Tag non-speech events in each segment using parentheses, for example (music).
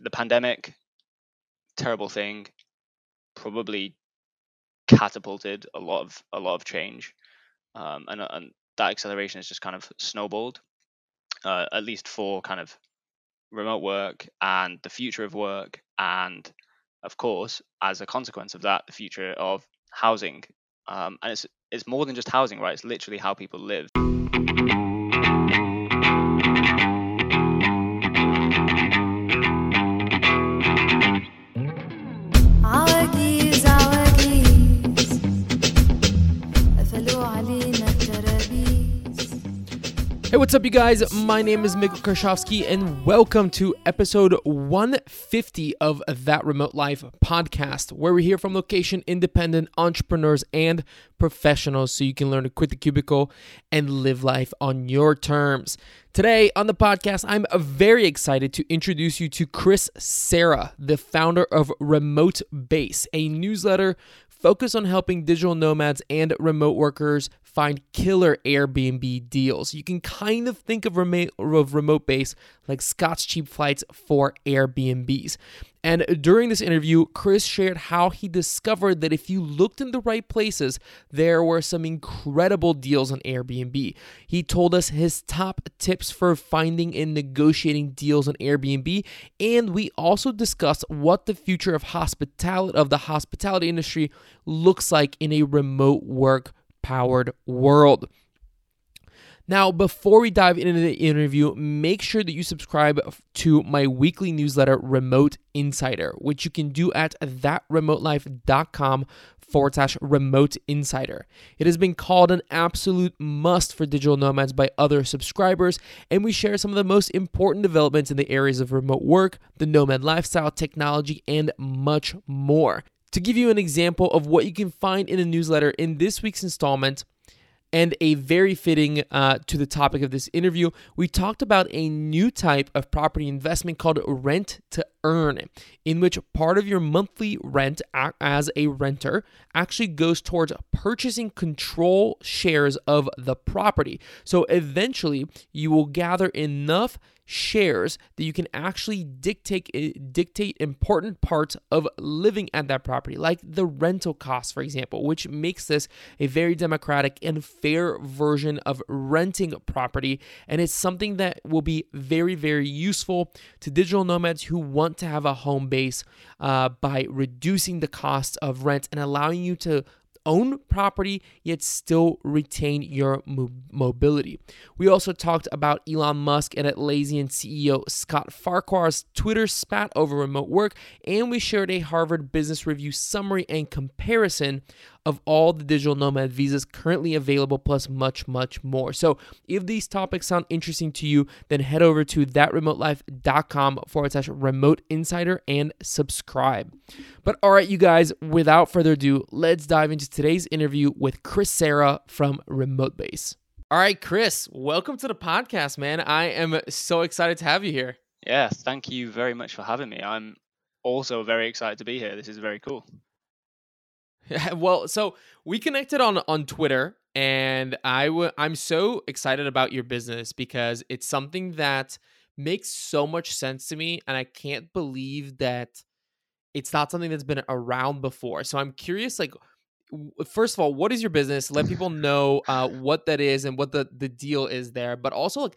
the pandemic, terrible thing, probably catapulted a lot of a lot of change, um, and and that acceleration has just kind of snowballed, uh, at least for kind of remote work and the future of work, and of course, as a consequence of that, the future of housing. Um, and it's it's more than just housing, right? It's literally how people live. Hey, what's up, you guys? My name is Mikkel Krashovsky, and welcome to episode 150 of That Remote Life podcast, where we hear from location independent entrepreneurs and professionals so you can learn to quit the cubicle and live life on your terms. Today on the podcast, I'm very excited to introduce you to Chris Sarah, the founder of Remote Base, a newsletter focused on helping digital nomads and remote workers find killer Airbnb deals. You can kind of think of remote, of remote base like Scott's cheap flights for Airbnbs. And during this interview, Chris shared how he discovered that if you looked in the right places, there were some incredible deals on Airbnb. He told us his top tips for finding and negotiating deals on Airbnb, and we also discussed what the future of hospitality of the hospitality industry looks like in a remote work powered world. Now, before we dive into the interview, make sure that you subscribe to my weekly newsletter, Remote Insider, which you can do at thatremotelife.com forward slash remote insider. It has been called an absolute must for digital nomads by other subscribers, and we share some of the most important developments in the areas of remote work, the nomad lifestyle, technology, and much more. To give you an example of what you can find in the newsletter in this week's installment, and a very fitting uh, to the topic of this interview, we talked about a new type of property investment called rent to earn, in which part of your monthly rent as a renter actually goes towards purchasing control shares of the property. So eventually, you will gather enough shares that you can actually dictate eh, dictate important parts of living at that property like the rental costs for example which makes this a very democratic and fair version of renting property and it's something that will be very very useful to digital nomads who want to have a home base uh, by reducing the cost of rent and allowing you to own property yet still retain your mo- mobility. We also talked about Elon Musk and Atlassian CEO Scott Farquhar's Twitter spat over remote work, and we shared a Harvard Business Review summary and comparison of all the digital nomad visas currently available, plus much, much more. So, if these topics sound interesting to you, then head over to thatremotelife.com forward slash remote insider and subscribe. But all right, you guys, without further ado, let's dive into today's interview with Chris Sarah from Remote Base. All right, Chris, welcome to the podcast, man. I am so excited to have you here. Yeah, thank you very much for having me. I'm also very excited to be here. This is very cool. (laughs) well, so we connected on on Twitter, and I w- I'm so excited about your business because it's something that makes so much sense to me, and I can't believe that it's not something that's been around before. So I'm curious, like, w- first of all, what is your business? Let people know uh, what that is and what the the deal is there, but also like.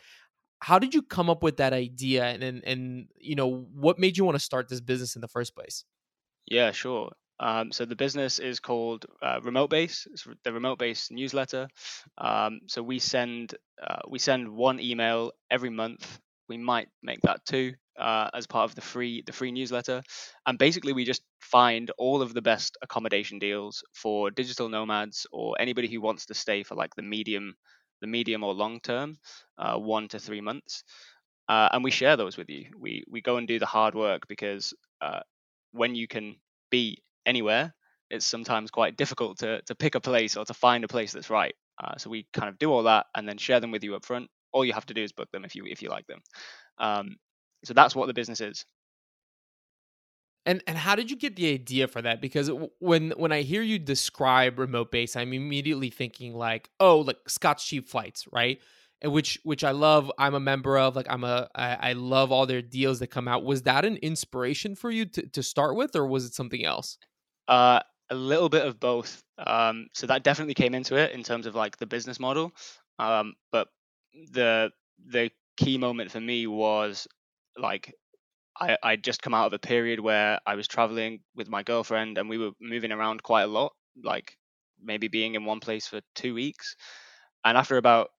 How did you come up with that idea, and, and and you know what made you want to start this business in the first place? Yeah, sure. Um, so the business is called uh, Remote Base. It's the Remote Base newsletter. Um, so we send uh, we send one email every month. We might make that two uh, as part of the free the free newsletter. And basically, we just find all of the best accommodation deals for digital nomads or anybody who wants to stay for like the medium the medium or long term, uh, one to three months. Uh, and we share those with you. We we go and do the hard work because uh, when you can be anywhere, it's sometimes quite difficult to to pick a place or to find a place that's right. Uh, so we kind of do all that and then share them with you up front. All you have to do is book them if you if you like them. Um, so that's what the business is. And and how did you get the idea for that? Because when when I hear you describe remote base, I'm immediately thinking like, oh, like Scott's cheap flights, right? and which which I love. I'm a member of. Like I'm a I, I love all their deals that come out. Was that an inspiration for you to to start with, or was it something else? Uh, a little bit of both. Um, so that definitely came into it in terms of like the business model. Um, but the the key moment for me was like I I'd just come out of a period where I was traveling with my girlfriend and we were moving around quite a lot, like maybe being in one place for two weeks. And after about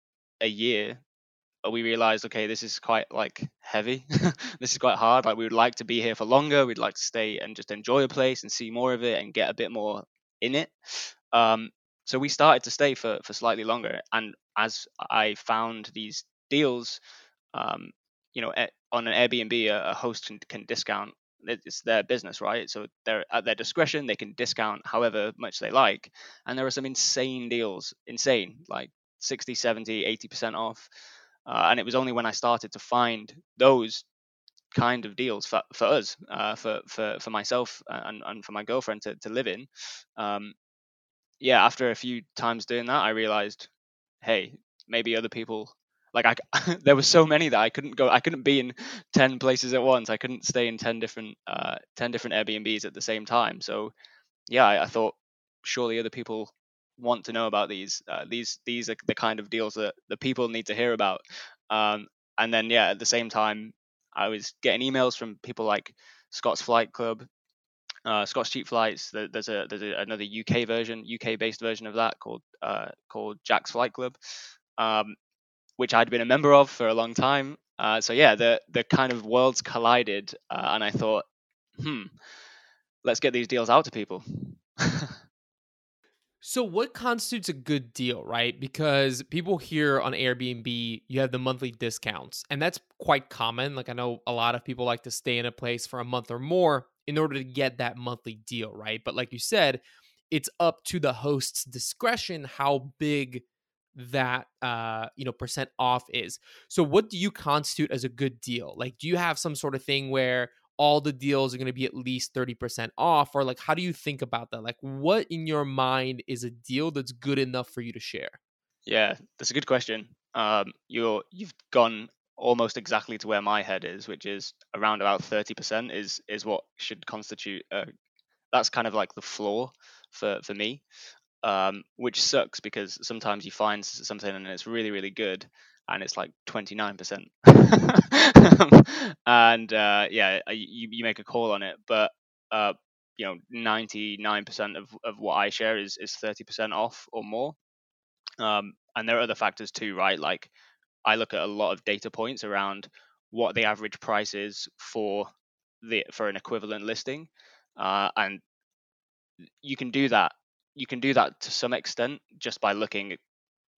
a year, uh, we realized, okay, this is quite like heavy. (laughs) this is quite hard. Like we would like to be here for longer. We'd like to stay and just enjoy a place and see more of it and get a bit more in it. Um, so we started to stay for for slightly longer. And as I found these deals, um, you know, on an Airbnb, a, a host can, can discount it's their business, right? So they're at their discretion, they can discount however much they like. And there are some insane deals, insane, like 60, 70, 80% off. Uh, and it was only when I started to find those kind of deals for, for us, uh, for, for, for myself and, and for my girlfriend to, to live in. Um, yeah, after a few times doing that, I realized, hey, maybe other people like I, (laughs) there were so many that I couldn't go. I couldn't be in ten places at once. I couldn't stay in ten different uh, ten different Airbnbs at the same time. So yeah, I, I thought surely other people want to know about these. Uh, these these are the kind of deals that the people need to hear about. Um, and then yeah, at the same time, I was getting emails from people like Scott's Flight Club, uh, Scott's Cheap Flights. There's a there's a, another UK version, UK based version of that called uh, called Jack's Flight Club, um, which I'd been a member of for a long time. Uh, so yeah, the the kind of worlds collided, uh, and I thought, hmm, let's get these deals out to people. (laughs) So, what constitutes a good deal, right? Because people here on Airbnb, you have the monthly discounts, and that's quite common. Like, I know a lot of people like to stay in a place for a month or more in order to get that monthly deal, right? But, like you said, it's up to the host's discretion how big that uh you know percent off is. So what do you constitute as a good deal? Like do you have some sort of thing where all the deals are going to be at least 30% off? Or like how do you think about that? Like what in your mind is a deal that's good enough for you to share? Yeah that's a good question. Um you're you've gone almost exactly to where my head is which is around about 30% is is what should constitute a, that's kind of like the floor for for me um which sucks because sometimes you find something and it's really really good and it's like 29%. (laughs) and uh, yeah, you, you make a call on it, but uh, you know, 99% of, of what I share is, is 30% off or more. Um, and there are other factors too, right? Like I look at a lot of data points around what the average price is for the for an equivalent listing, uh, and you can do that. You can do that to some extent just by looking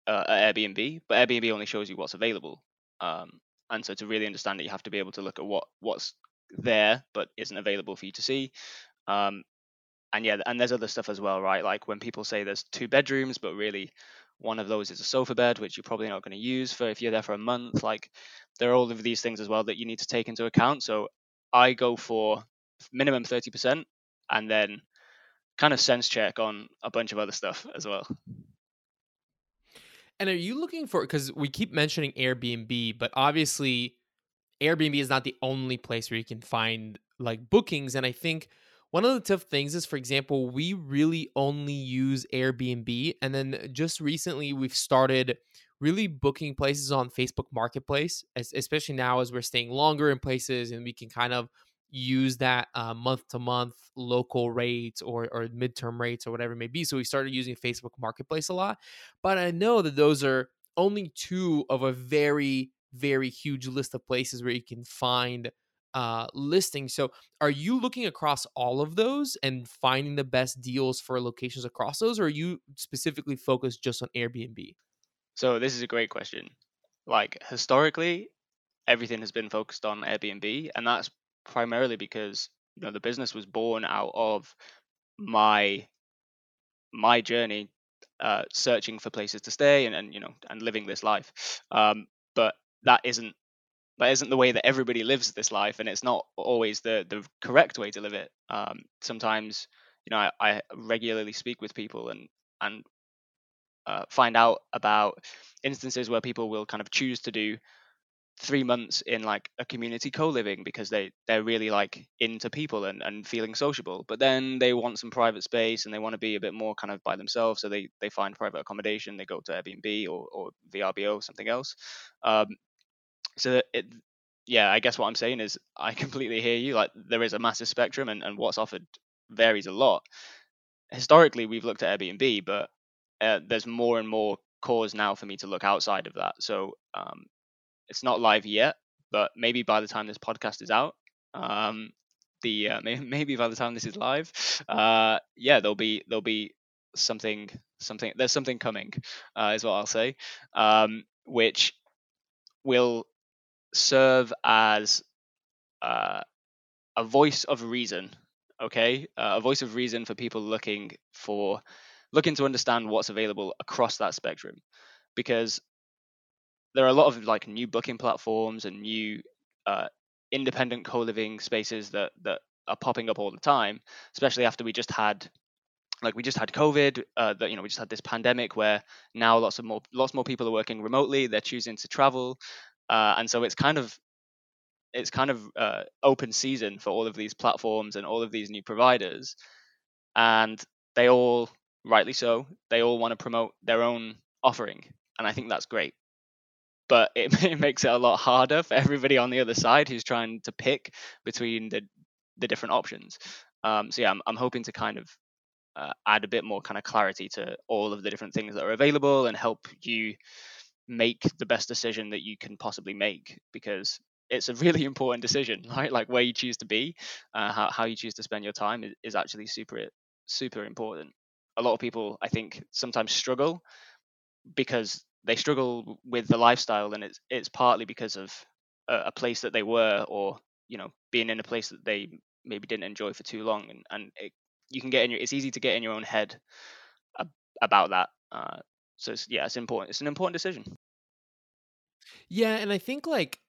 uh, at Airbnb, but Airbnb only shows you what's available. Um, and so to really understand it, you have to be able to look at what what's there but isn't available for you to see. Um, and yeah, and there's other stuff as well, right? Like when people say there's two bedrooms, but really one of those is a sofa bed, which you're probably not going to use for if you're there for a month. Like there are all of these things as well that you need to take into account. So I go for minimum 30% and then kind of sense check on a bunch of other stuff as well. And are you looking for because we keep mentioning Airbnb, but obviously Airbnb is not the only place where you can find like bookings. And I think one of the tough things is, for example, we really only use Airbnb. And then just recently we've started really booking places on Facebook Marketplace, especially now as we're staying longer in places and we can kind of use that month to month local rates or, or midterm rates or whatever it may be. So we started using Facebook Marketplace a lot. But I know that those are only two of a very, very huge list of places where you can find uh, listings. So are you looking across all of those and finding the best deals for locations across those, or are you specifically focused just on Airbnb? So this is a great question. Like historically, everything has been focused on Airbnb, and that's primarily because you know the business was born out of my my journey uh, searching for places to stay and, and you know and living this life. Um, but that isn't that isn't the way that everybody lives this life and it's not always the the correct way to live it. Um, sometimes you know I, I regularly speak with people and and uh, find out about instances where people will kind of choose to do three months in like a community co-living because they they're really like into people and, and feeling sociable. But then they want some private space and they want to be a bit more kind of by themselves so they they find private accommodation they go to airbnb or, or vrbo or something else. Um, so it yeah i guess what i'm saying is i (laughs) completely hear you like there is a massive spectrum and, and what's offered varies a lot. Historically we've looked at airbnb but uh, there's more and more cause now for me to look outside of that. So um, it's not live yet, but maybe by the time this podcast is out, um, the uh, (laughs) maybe by the time this is live, uh, yeah, there'll be there'll be something something there's something coming, uh, is what I'll say, um, which will serve as uh, a voice of reason. Okay, uh, a voice of reason for people looking for looking to understand what's available across that spectrum, because there are a lot of like new booking platforms and new uh, independent co-living spaces that that are popping up all the time, especially after we just had like we just had COVID, uh, that you know we just had this pandemic where now lots of more lots more people are working remotely. They're choosing to travel, uh, and so it's kind of it's kind of uh, open season for all of these platforms and all of these new providers, and they all rightly so they all want to promote their own offering, and I think that's great but it, (laughs) it makes it a lot harder for everybody on the other side who's trying to pick between the the different options. Um, so yeah, I'm, I'm hoping to kind of uh, add a bit more kind of clarity to all of the different things that are available and help you make the best decision that you can possibly make because it's a really (laughs) important decision, right? Like where you choose to be, uh, how how you choose to spend your time is, is actually super super important. A lot of people, I think, sometimes struggle because they struggle with the lifestyle, and it's it's partly because of a, a, place that they were, or you know, being in a place that they maybe didn't enjoy for too long, and and it, you can get in your. It's easy to get in your own head ab- about that. Uh, so it's, yeah, it's important. It's an important decision. Yeah, and I think like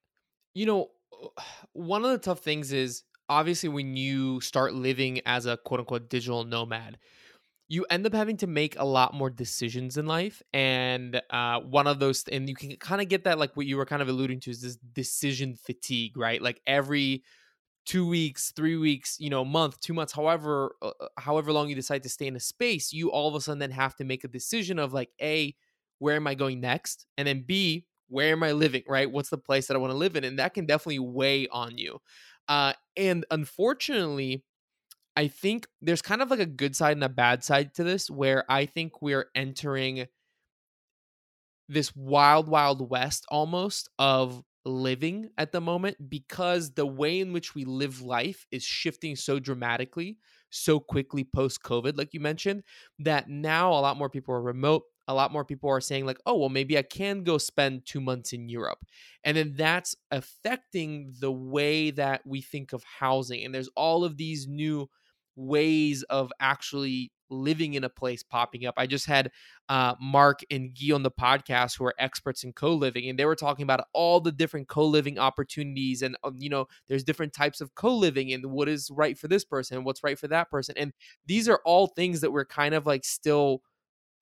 you know, (sighs) one of the tough things is obviously when you start living as a quote unquote digital nomad you end up having to make a lot more decisions in life and uh, one of those and you can kind of get that like what you were kind of alluding to is this decision fatigue right? Like every two weeks three weeks you know month two months however uh, uh, however long you decide to stay in a space you all of a sudden then have to make a decision of like a where am i going next? And then b where am i living right? What's the place that i want to live in? And that can definitely weigh on you. Uh, and unfortunately I think there's kind of like a good side and a bad side to this where I think we're entering this wild, wild west almost of living at the moment because the way in which we live life is shifting so dramatically, so quickly post COVID, like you mentioned, that now a lot more people are remote. A lot more people are saying, like, oh, well, maybe I can go spend two months in Europe. And then that's affecting the way that we think of housing. And there's all of these new ways of actually living in a place popping up. I just had uh, Mark and Guy on the podcast who are experts in co-living, and they were talking about all the different co-living opportunities, and um, you know, there's different types of co-living, and what is right for this person, and what's right for that person, and these are all things that we're kind of like still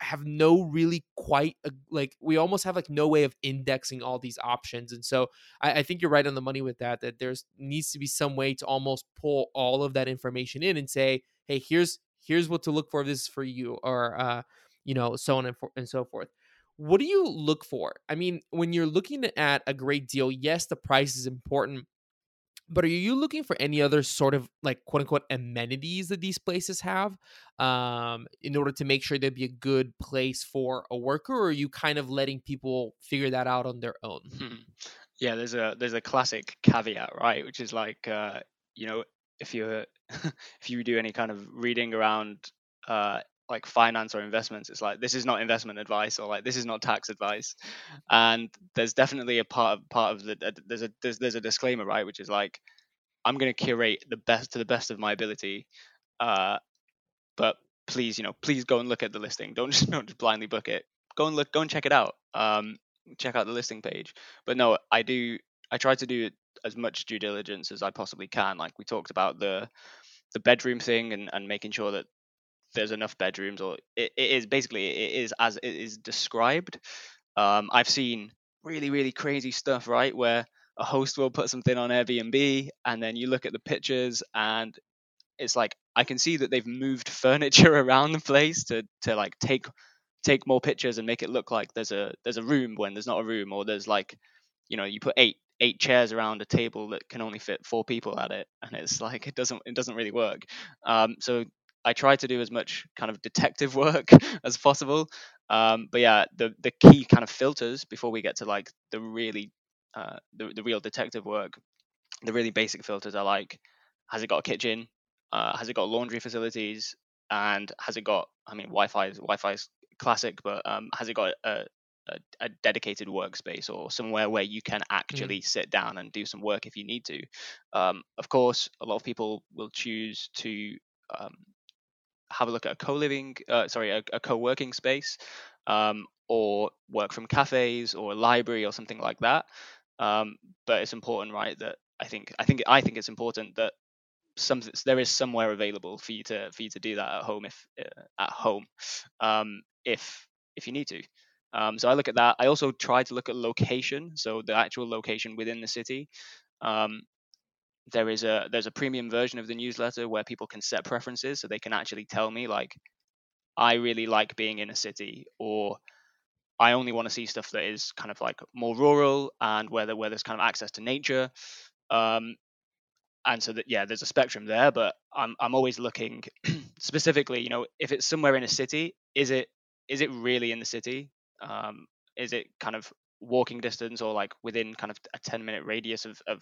have no really quite a, like we almost have like no way of indexing all these options and so I, I, think you're right on the money with that that there's needs to be some way to almost pull all of that information in and say hey here's here's what to look for this is for you or uh you know so on and, for, and so forth. What do you look for? I mean when you're looking at a great deal yes the price is important but are you looking for any other sort of like quote unquote amenities that these places have um, in order to make sure they'd be a good place for a worker, or are you kind of letting people figure that out on their own? Hmm. Yeah, there's a there's a classic caveat, right? Which is like uh, you know if you (laughs) if you do any kind of reading around uh, like finance or investments it's like this is not investment advice or like this is not tax advice. And there's definitely a part of part of the uh, there's a there's, there's a disclaimer right which is like i'm going to curate the best to the best of my ability uh but please you know please go and look at the listing. Don't (laughs) just don't just blindly book it. Go and look go and check it out. Um check out the listing page. But no i do i try to do as much due diligence as i possibly can. Like we talked about the the bedroom thing and, and making sure that there's enough bedrooms or it, it is basically it is as it is described. Um, i've seen really really crazy stuff right where a host will put something on airbnb and then you look at the pictures and it's like i can see that they've moved (laughs) furniture around the place to to like take take more pictures and make it look like there's a there's a room when there's not a room or there's like you know you put eight eight chairs around a table that can only fit four people at it and it's like it doesn't it doesn't really work. Um, so i try to do as much kind of detective (laughs) work as possible um, but yeah the the key kind of filters before we get to like the really uh, the, the real detective work the really basic filters are like has it got a kitchen uh, has it got laundry facilities and has it got i mean wi-fi is wi-fi is classic but um, has it got a, a, a, dedicated workspace or somewhere where you can actually mm. sit down and do some work if you need to. Um, of course, a lot of people will choose to um, have a look at a co-living, uh, sorry, a, a, co-working space, um, or work from cafes or a library or something like that. Um, but it's important, right? That I think I think I think it's important that some there is somewhere available for you to for you to do that at home if uh, at home um, if if you need to. Um, so I look at that. I also try to look at location, so the actual location within the city. Um, there is a there's a premium version of the newsletter where people can set preferences, so they can actually tell me like, I really like being in a city, or I only want to see stuff that is kind of like more rural and where there, where there's kind of access to nature. Um, and so that yeah, there's a spectrum there, but I'm I'm always looking (clears throat) specifically, you know, if it's somewhere in a city, is it is it really in the city? Um, is it kind of walking distance or like within kind of a 10 minute radius of, of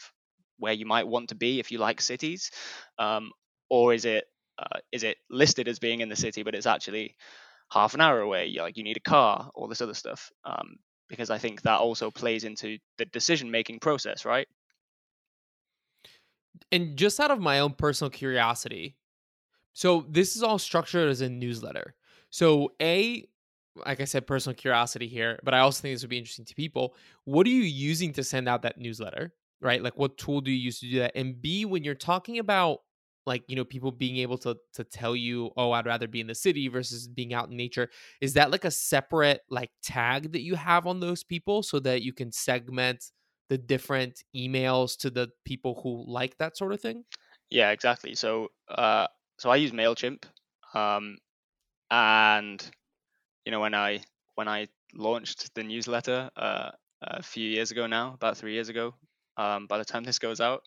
where you might want to be if you like cities? Um, or is it uh, is it listed as being in the city, but it's actually half an hour away? You're Like you need a car, all this other stuff. Um, because I think that also plays into the decision making process, right? And just out of my own personal curiosity, so this is all structured as a newsletter. So a like I said, personal curiosity here, but I also think this would be interesting to people. What are you using to send out that newsletter? Right? Like what tool do you use to do that? And B, when you're talking about like, you know, people being able to to tell you, oh, I'd rather be in the city versus being out in nature, is that like a separate like tag that you have on those people so that you can segment the different emails to the people who like that sort of thing? Yeah, exactly. So uh so I use MailChimp. Um and you know when I when I launched the newsletter uh, a few years ago now, about three years ago. Um, by the time this goes out,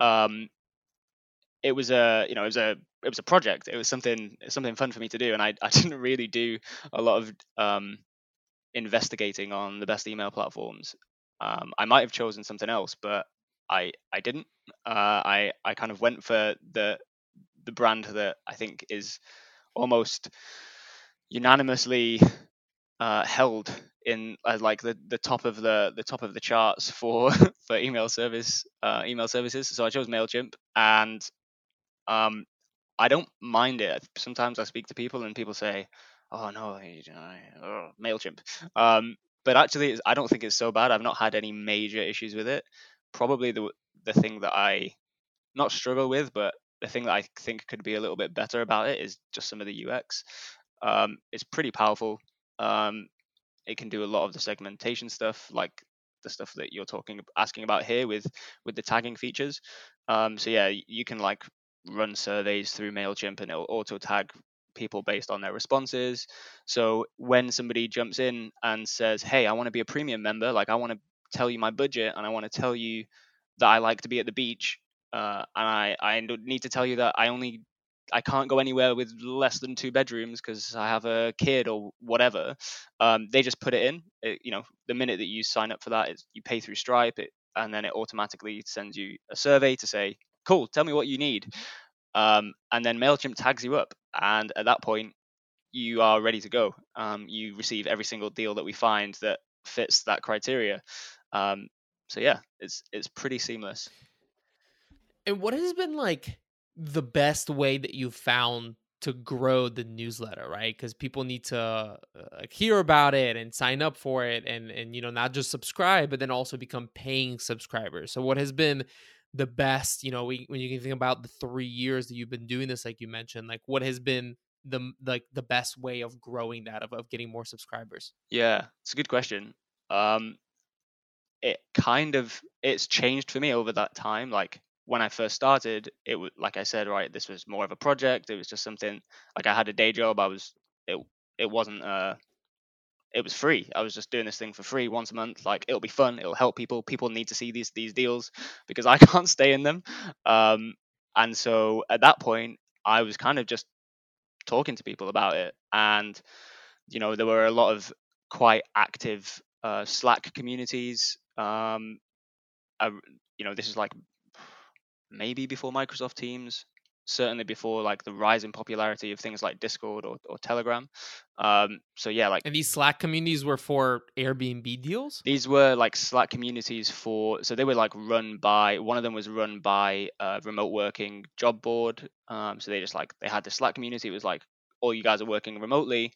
um, it was a you know it was a it was a project. It was something something fun for me to do, and I I (laughs) didn't really do a lot of um, investigating on the best email platforms. Um, I might have chosen something else, but I I didn't. Uh, I I kind of went for the the brand that I think is almost unanimously uh, held in uh, like the, the top of the the top of the charts for (laughs) for email service uh, email services. So I chose Mailchimp, and um, I don't mind it. Sometimes I speak to people and people say, "Oh no, oh, Mailchimp," um, but actually, I don't think it's so bad. I've not had any major issues with it. Probably the the thing that I not struggle with, but the thing that I think could be a little bit better about it is just some of the UX. Um, it's pretty powerful. Um, it can do a lot of the segmentation stuff, like the stuff that you're talking asking about here with with the tagging features. Um, so yeah, you can like run surveys through Mailchimp and it'll auto tag people based on their responses. So when somebody jumps in and says, "Hey, I want to be a premium member. Like I want to tell you my budget and I want to tell you that I like to be at the beach, uh, and I I need to tell you that I only I can't go anywhere with less than two bedrooms because I have a kid or whatever. Um, they just put it in. It, you know, the minute that you sign up for that, you pay through Stripe, it, and then it automatically sends you a survey to say, "Cool, tell me what you need," um, and then Mailchimp tags you up, and at that point, you are ready to go. Um, you receive every single deal that we find that fits that criteria. Um, so yeah, it's it's pretty seamless. And what has been like the best way that you found to grow the newsletter, right? Because people need to uh, hear about it and sign up for it, and and you know not just subscribe, but then also become paying subscribers. So what has been the best, you know, we, when you can think about the three years that you've been doing this, like you mentioned, like what has been the like the best way of growing that of, of getting more subscribers? Yeah, it's a good question. Um, it kind of it's changed for me over that time. Like when I first started, it was like I said, right, this was more of a project. It was just something like I had a day job. I was it it wasn't uh it was free. I was just doing this thing for free once a month. Like it'll be fun. It'll help people. People need to see these these deals because I (laughs) can't stay in them. Um, and so at that point, I was kind of just talking to people about it, and you know there were a lot of quite active uh, Slack communities. Um, I, you know, this is like maybe before Microsoft Teams, certainly before like the rise in popularity of things like Discord or, or Telegram. Um, so yeah, like And these Slack communities were for Airbnb deals? these were like Slack communities for so they were like run by one of them was run by a remote working job board. Um, so they just like they had the Slack community. It was like all you guys are working remotely.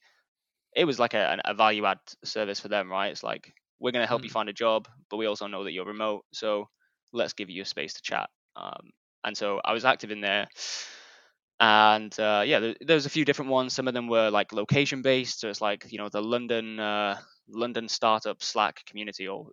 It was like a, a value add service for them, right? It's like we're gonna help you Mm. find a job, but we also know that you're remote, so let's give you a space to chat. Um, and so I was active in there. And uh, yeah, there, there's a few different ones. Some of them were like location based, so it's like you know the London uh, London startup Slack community or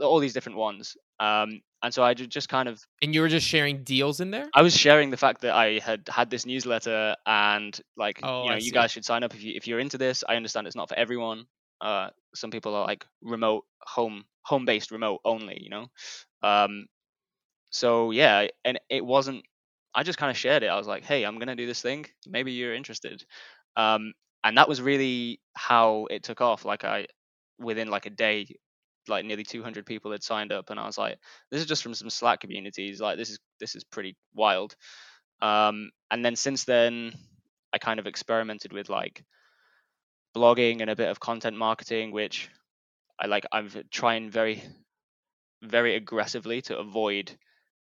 all these different ones. Um, and so I just kind of And you were just sharing deals in there? I was sharing the fact that I had had this newsletter and like Oh, you know you guys should sign up if you if you're into this. I understand it's not for everyone. Uh, some people are like remote home home based remote only. You know. Um, so yeah, and it wasn't. I just kind of shared it. I was like, hey, I'm gonna do this thing. Maybe you're interested. Um, and that was really how it took off. Like I, within like a day, like nearly 200 people had signed up, and I was like, this is just from some Slack communities. Like this is this is pretty wild. Um, and then since then, I kind of experimented with like blogging and a bit of content marketing, which I like. I'm trying very, very aggressively to avoid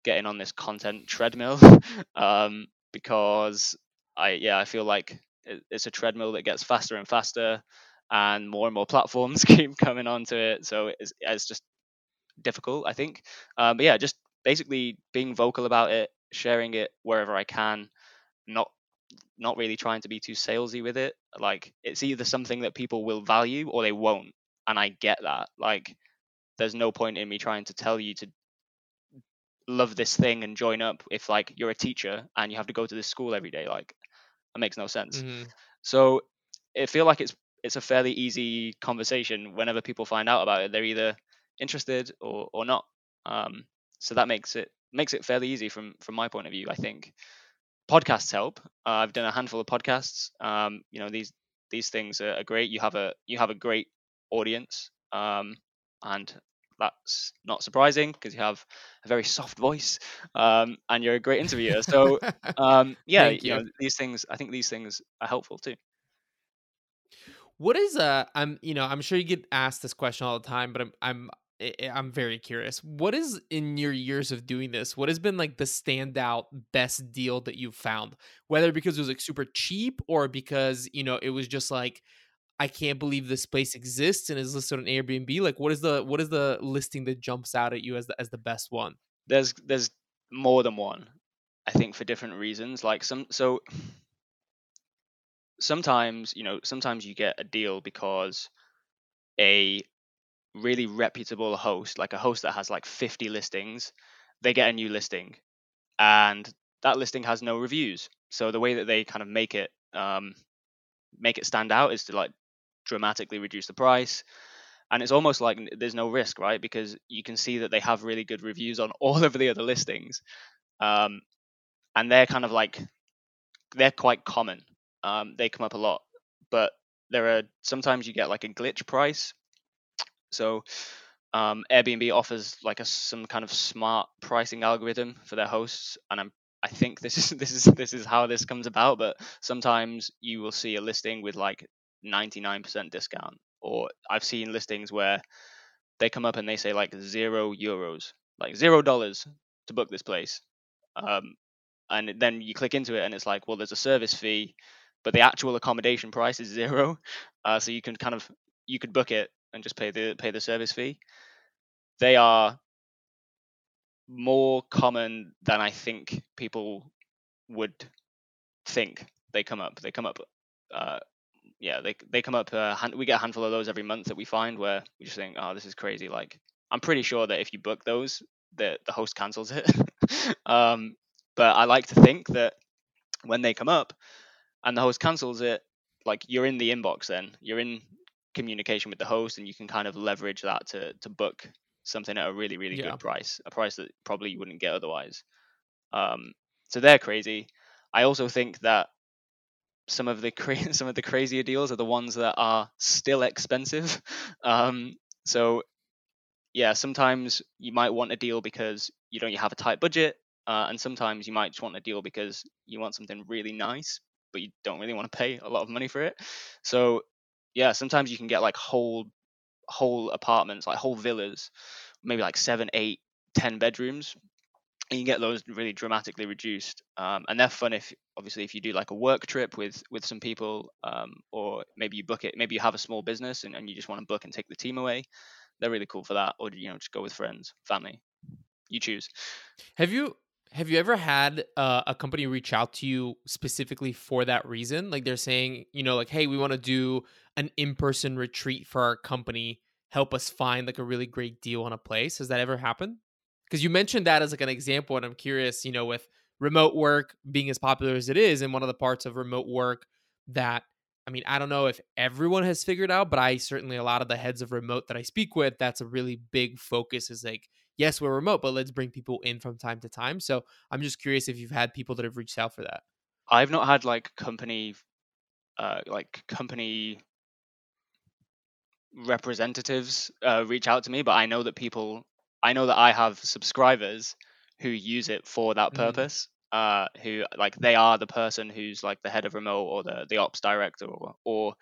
getting on this content treadmill, (laughs) um, because I yeah I feel like it- it's a treadmill that gets faster and faster, and more and more platforms (laughs) keep coming onto it. So it's it's just difficult, I think. Um, but yeah, just basically being vocal about it, sharing it wherever I can, not not really trying to be too salesy with it. Like it's either something that people will value or they won't, and I get that. Like there's no point in me trying to tell you to love this thing and join up if like you're a teacher and you have to go to this school every day. Like that makes no sense. Mhm. So it feel like it's it's a fairly easy conversation. Whenever people find out about it, they're either interested or or not. Um, so that makes it makes it fairly easy from from my point of view. I think podcasts help. Uh, I've done a handful of podcasts. Um, you know these these things are, are great. You have a you have a great audience, um, and that's not surprising because you have a very soft voice um, and you're a great interviewer. So (laughs) um, yeah, Thank you know these things. I think these things are helpful too. What is uh I'm you know, I'm sure you get asked this question all the time, but I'm I'm I'm very curious. What is in your years of doing this? What has been like the standout best deal that you've found? Whether because it was like super cheap or because, you know, it was just like I can't believe this place exists and is listed on Airbnb. Like what is the what is the listing that jumps out at you as the as the best one? There's there's more than one. I think for different reasons. Like some so sometimes you know sometimes you get a deal because a really reputable host like a host that has like 50 listings they get a new listing and that listing has no reviews so the way that they kind of make it um, make it stand out is to like dramatically reduce the price. And it's almost like there's no risk right? Because you can see that they have really good reviews on (laughs) all of the other listings. Um, and they're kind of like they're quite common. Um, they come up a lot. But there are sometimes you get like a glitch price. So um, Airbnb offers like a some kind of smart pricing algorithm for their hosts, and I'm I think this is (laughs) this is this is how this comes about. But sometimes you will see a listing with like 99% discount, or I've seen listings where they come up and they say like zero euros, like zero dollars to book this place, um, and then you click into it and it's like, well, there's a service fee, but the actual accommodation price is (laughs) zero, uh, so you can kind of you could book it and just pay the pay the service fee. They are more common than I think people would think they come up. They come up. Uh, yeah, they they come up. Uh, we get a handful of those every month that we find where we just think, oh, this is crazy. Like I'm pretty sure that if you book those, the the host cancels it. (laughs) um, but I like to think that when they come up and the host cancels it, like you're in the inbox. Then you're in communication with the host, and you can kind of leverage that to to book something at a really really Yeah. good price, a price that probably you wouldn't get otherwise. Um, so they're crazy. I also think that some of the (laughs) cra- some of the crazier deals are the ones that are still expensive. (laughs) Um, so yeah, sometimes you might want a deal because you you have a tight budget, uh, and sometimes you might just want a deal because you want something really nice, but you don't really want to pay a lot of money for it. So yeah, sometimes you can get like whole whole apartments, like whole villas, maybe like seven, eight, ten bedrooms. You can get those really dramatically reduced, um, and they're fun if obviously if you do like a work trip with with some people, um, or maybe you book it, maybe you have a small business and, and you just want to book and take the team away. They're really cool for that, or you know just go with friends, family. You choose. Have you have you ever had uh, a company reach out to you specifically for that reason? Like they're saying, you know, like, hey, we want to do an in-person retreat for our company. Help us find like a really great deal on a place. Has that ever happened? Because you mentioned that as like an example, and I'm curious, you know, with remote work being as popular as it is, and one of the parts of remote work that I mean, I don't know if everyone has figured out, but I certainly a lot of the heads of remote that I speak with, that's a really big focus is like, yes, we're remote, but let's bring people in from time to time. So I'm just curious if you've had people that have reached out for that. I've not had like company, uh, like company representatives uh, reach out to me, but I know that people, I know that I have subscribers who use it for that Mhm. purpose. Uh, who like they are the person who's like the head of remote or the the ops director or or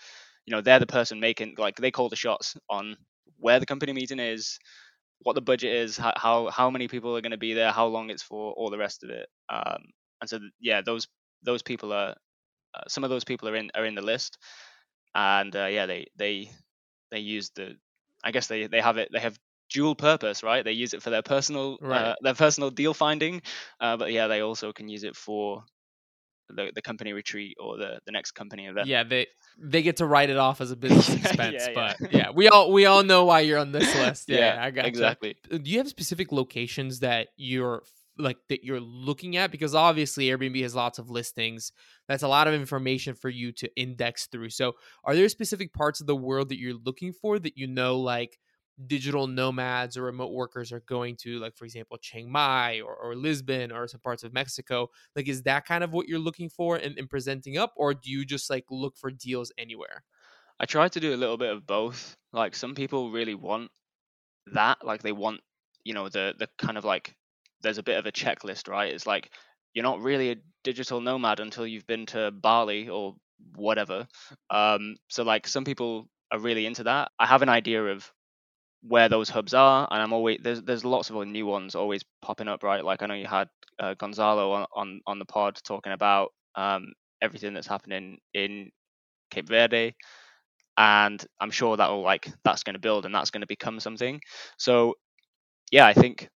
you know they're the person making like they call the shots on where the company meeting is, what the budget is, how how, how many people are going to be there, how long it's for, all the rest of it. Um, and so yeah, those those people are uh, some of those people are in are in the list, and uh, yeah, they they they use the I guess they they have it they have dual purpose, right? They use it for their personal Right. uh, their personal deal finding, uh, but yeah, they also can use it for the, the company retreat or the, the next company event. Yeah, they they get to write it off as a (laughs) business expense, yeah, yeah. but yeah, we all we all know why you're on this (laughs) list. Yeah, Yeah, I got exactly. Do you have specific locations that you're like that you're looking at? Because obviously Airbnb has lots of listings. That's a lot of information for you to index through. So, are there specific parts of the world that you're looking for that you know, like digital nomads or remote workers are going to, like for example, Chiang Mai or, or Lisbon or some parts of Mexico? Like, is that kind of what you're looking for in, in presenting up, or do you just like look for deals anywhere? I try to do a little bit of both. Like some people really want that, like they want, you know, the the kind of like there's a bit of a checklist, right? It's like you're not really a digital nomad until you've been to Bali or whatever. Um, so like some people are really into that. I have an idea of where those hubs are, and I'm always there's there's lots of new ones always popping up, right? Like I know you had uh, Gonzalo on, on on the pod talking about um, everything that's happening in Cape Verde, and I'm sure that will like that's going to build and that's going to become something. So yeah, I think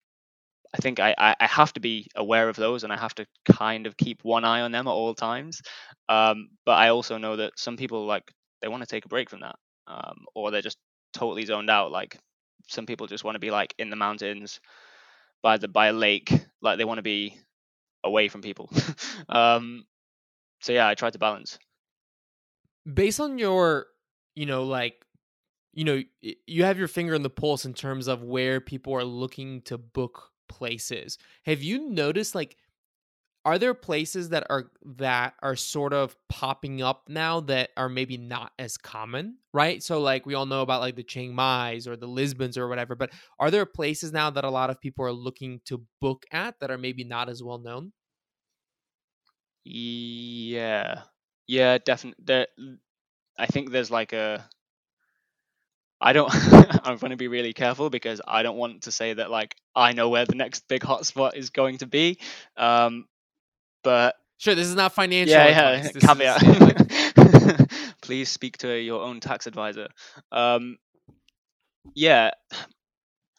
I think I, I I have to be aware of those and I have to kind of keep one eye on them at all times. Um, but I also know that some people like they want to take a break from that, um, or they're just totally zoned out. Like some people just want to be like in the mountains by the by a lake, like they want to be away from people. (laughs) um, so yeah, I try to balance. based on your you know like you know you have your finger on the pulse in terms of where people are looking to book places have you noticed like are there places that are that are sort of popping up now that are maybe not as common right so like we all know about like the chiang mai's or the lisbons or whatever but are there places now that a lot of people are looking to book at that are maybe not as well known Yeah, yeah, definitely. There, I think there's like a. I don't. (laughs) I'm going to be really careful because I don't want to say that like I know where the next big hotspot is going to be. Um, but sure this is not financial yeah, yeah, advice. Is, caveat. yeah, (laughs) like- (laughs) Please speak to your own tax advisor. Um, yeah,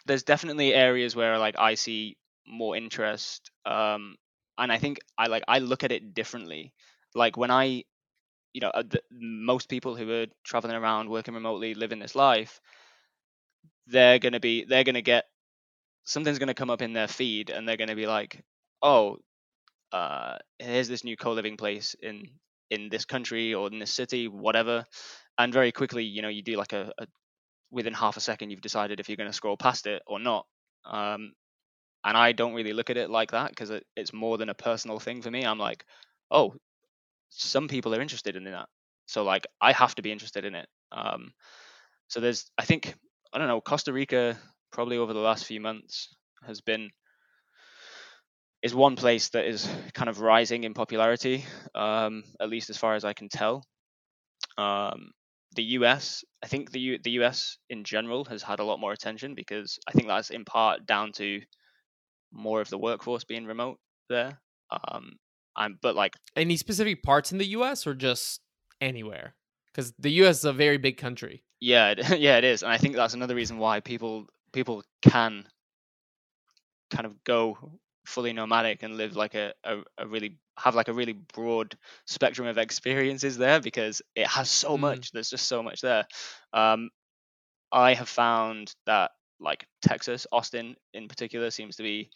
there's definitely areas where like I see more interest. Um, and I think I like I look at it differently. like when I, you know, uh, the, most people who are traveling around, working remotely, living this life, they're gonna be, they're gonna get something's gonna come up in their feed, and they're gonna be like, oh, uh, here's this new co-living place in in this country or in this city, whatever, and very quickly, you know, you do like a, a within half a second, you've decided if you're going to scroll past it or not. Um, and I don't really look at it like that because it, it's more than a personal thing for me. I'm like, oh, some people are interested in that, so like I have to be interested in it. Um, so there's, I think, I don't know, Costa Rica probably over the last few months has been is one place that is kind of rising in popularity, um, at least as far as I can tell. Um, the US, I think the U, the US in general has had a lot more attention because I think that's in part down to more of the workforce being remote there. Um, I'm but like Any specific parts in the US or just anywhere? Because the US is a very big country. yeah, it, (laughs) yeah, it is, and I think that's another reason why people people can kind of go fully nomadic and live like a, a, a really have like a really broad spectrum of experiences there because it has so Mm. much there's just so much there. Um i have found that like texas austin in particular seems to be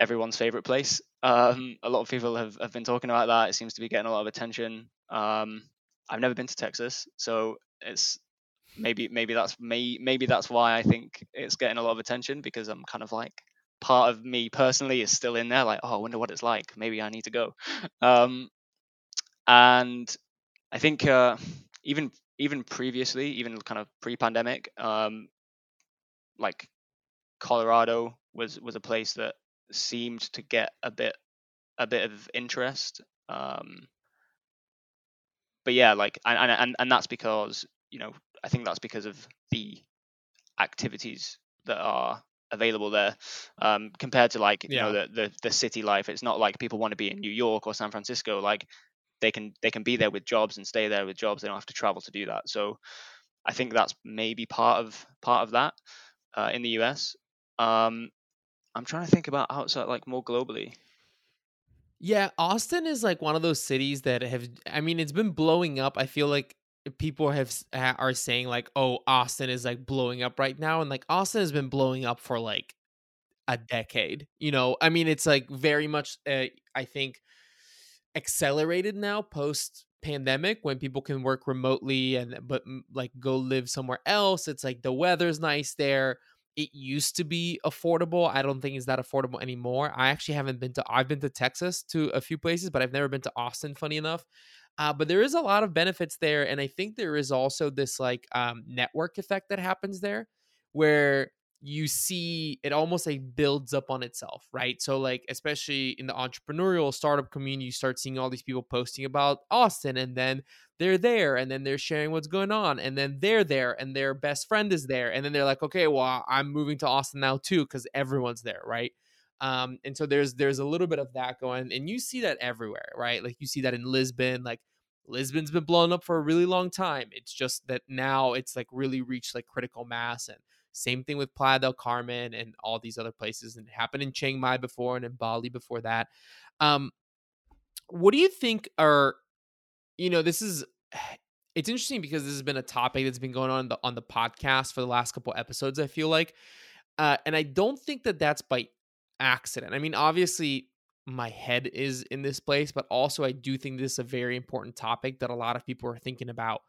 everyone's favorite place. Um a lot of people have, have been talking about that. It seems to be getting a lot of attention. Um i've never been to texas so it's maybe maybe that's me maybe that's why i think it's getting a lot of attention because i'm kind of like part of me personally is still in there like oh i wonder what it's like. Maybe i need to go. Um and i think uh even even previously even kind of pre-pandemic um like colorado was was a place that seemed to get a bit a bit of interest um but yeah like and and and, and that's because you know i think that's because of the activities that are available there um compared to like you know the, the the city life. It's not like people want to be in new york or san francisco like they can they can be there with jobs and stay there with jobs. They don't have to travel to do that. So i think that's maybe part of part of that uh, in the us um i'm trying to think about outside like more globally. Yeah, Austin is like one of those cities that have I mean, it's been blowing up. I feel like people have are saying like, "Oh, Austin is like blowing up right now." And like Austin has been blowing up for like a decade. You know, I mean, it's like very much uh, I think accelerated now post pandemic when people can work remotely and but like go live somewhere else. It's like the weather's nice there. It used to be affordable. I don't think it's that affordable anymore. I actually haven't been to I've been to Texas to a few places, but I've never been to Austin funny enough. Uh, but there is a lot of benefits there and I think there is also this like um, network effect that happens there where you see it almost like builds up on itself, right? So like especially in the entrepreneurial startup community, you start seeing all these people posting about Austin and then they're there and then they're sharing what's going on and then they're there and their best friend is there and then they're like, "Okay, well, I'm moving to Austin now too cuz everyone's there, right?" Um and so there's there's a little bit of that going and you see that everywhere, right? Like you see that in Lisbon, like Lisbon's been blown up for a really long time. It's just that now it's like really reached like critical mass and same thing with Playa del Carmen and all these other places. And it happened in Chiang Mai before and in Bali before that. Um, what do you think are, you know, this is, (sighs) it's interesting because this has been a topic that's been going on the, on the podcast for the last couple episodes, I feel like. Uh, and I don't think that that's by accident. I mean, obviously, my head is in this place, but also I do think this is a very important topic that a lot of people are thinking about.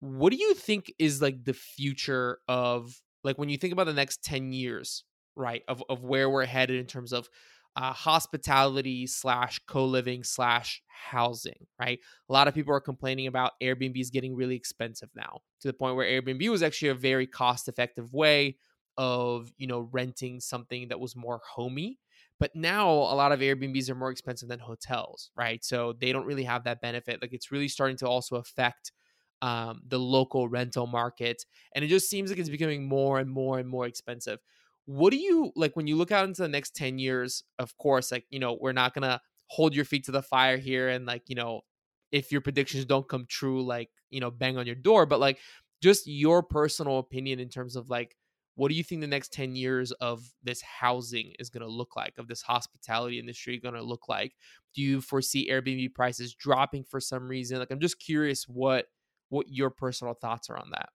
What do you think is like the future of like when you think about the next 10 years, right? Of of where we're headed in terms of uh, hospitality slash co-living slash housing, right? A lot of people are complaining about Airbnbs getting really expensive now to the point where Airbnb was actually a very cost-effective way of you know renting something that was more homey but now a lot of airbnbs are more expensive than hotels right? So they don't really have that benefit like it's really starting to also affect um, the local rental market and it just seems like it's becoming more and more and more expensive. What do you like when you look out into the next 10 years of course like you know we're not gonna hold your feet to the fire here and like you know if your predictions don't come true like you know bang on your door but like just your personal opinion in terms of like what do you think the next 10 years of this housing is going to look like of this hospitality industry going to look like do you foresee airbnb prices dropping for some reason like i'm just curious what what your personal thoughts are on that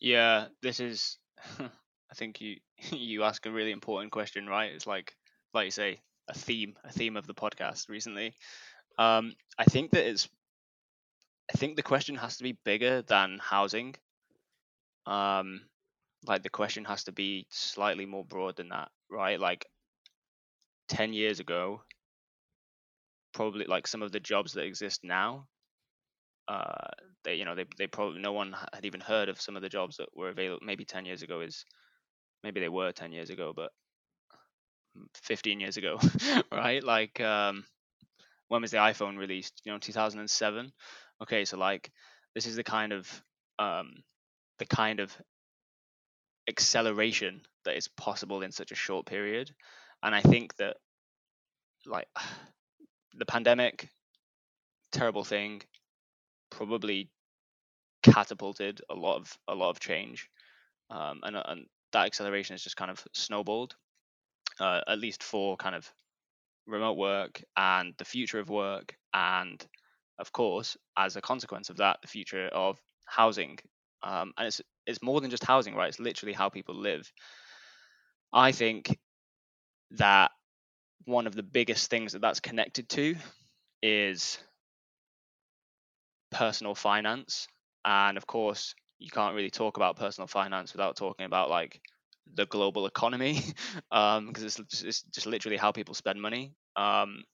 Yeah, this is. (laughs) I think you (laughs) you ask a really important question, right? It's like like you say a theme a theme of the podcast recently. Um, I think that it's. I think the question has to be bigger than housing. Um, like the question has to be slightly more broad than that, right? Like ten years ago, probably like some of the jobs that exist now uh, they you know they they probably no one had even heard of some of the jobs that were available maybe 10 years ago is maybe they were 10 years ago but 15 years ago (laughs) right? Like um when was the iphone released? You know 2007 okay so like this is the kind of um the kind of acceleration that is possible in such a short period. And i think that like (sighs) the pandemic terrible thing probably catapulted a lot of a lot of change, um, and and that acceleration has just kind of snowballed, uh, at least for kind of remote work and the future of work, and of course, as a consequence of that, the future of housing. Um, and it's it's more than just housing, right? It's literally how people live. I think that one of the biggest things that that's connected to is personal finance and of course you can't really talk about personal finance without talking about like the global economy (laughs) um because it's, just- it's just literally how people spend money um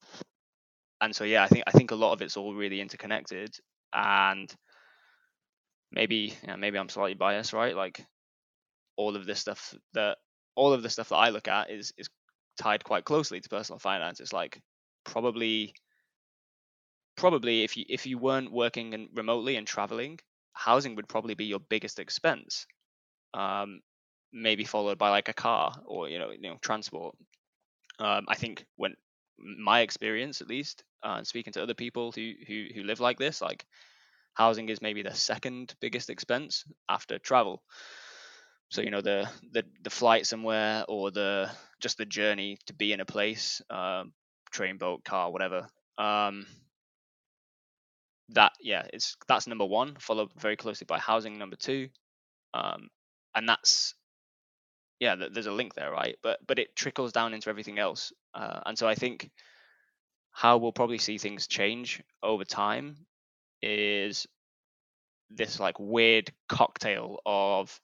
and so yeah i think i think a lot of it's all really interconnected and maybe yeah, maybe i'm slightly biased right like all of this stuff that all of the stuff that i look at is is tied quite closely to personal finance it's like probably probably if you if you weren't working and remotely and traveling, housing would probably be your biggest expense. Um, maybe followed by like a car or you know you know transport. Um, I think when my experience at least, uh, speaking to other people who who who live like this, like housing is maybe the second biggest expense after travel. So you know the the the flight somewhere or the just the journey to be in a place, um, train, boat, car, whatever. Um, that yeah it's that's number one followed very closely by housing number two um and that's yeah th- there's a link there right but but it trickles down into everything else uh, and so i think how we'll probably see things change over time is this like weird cocktail of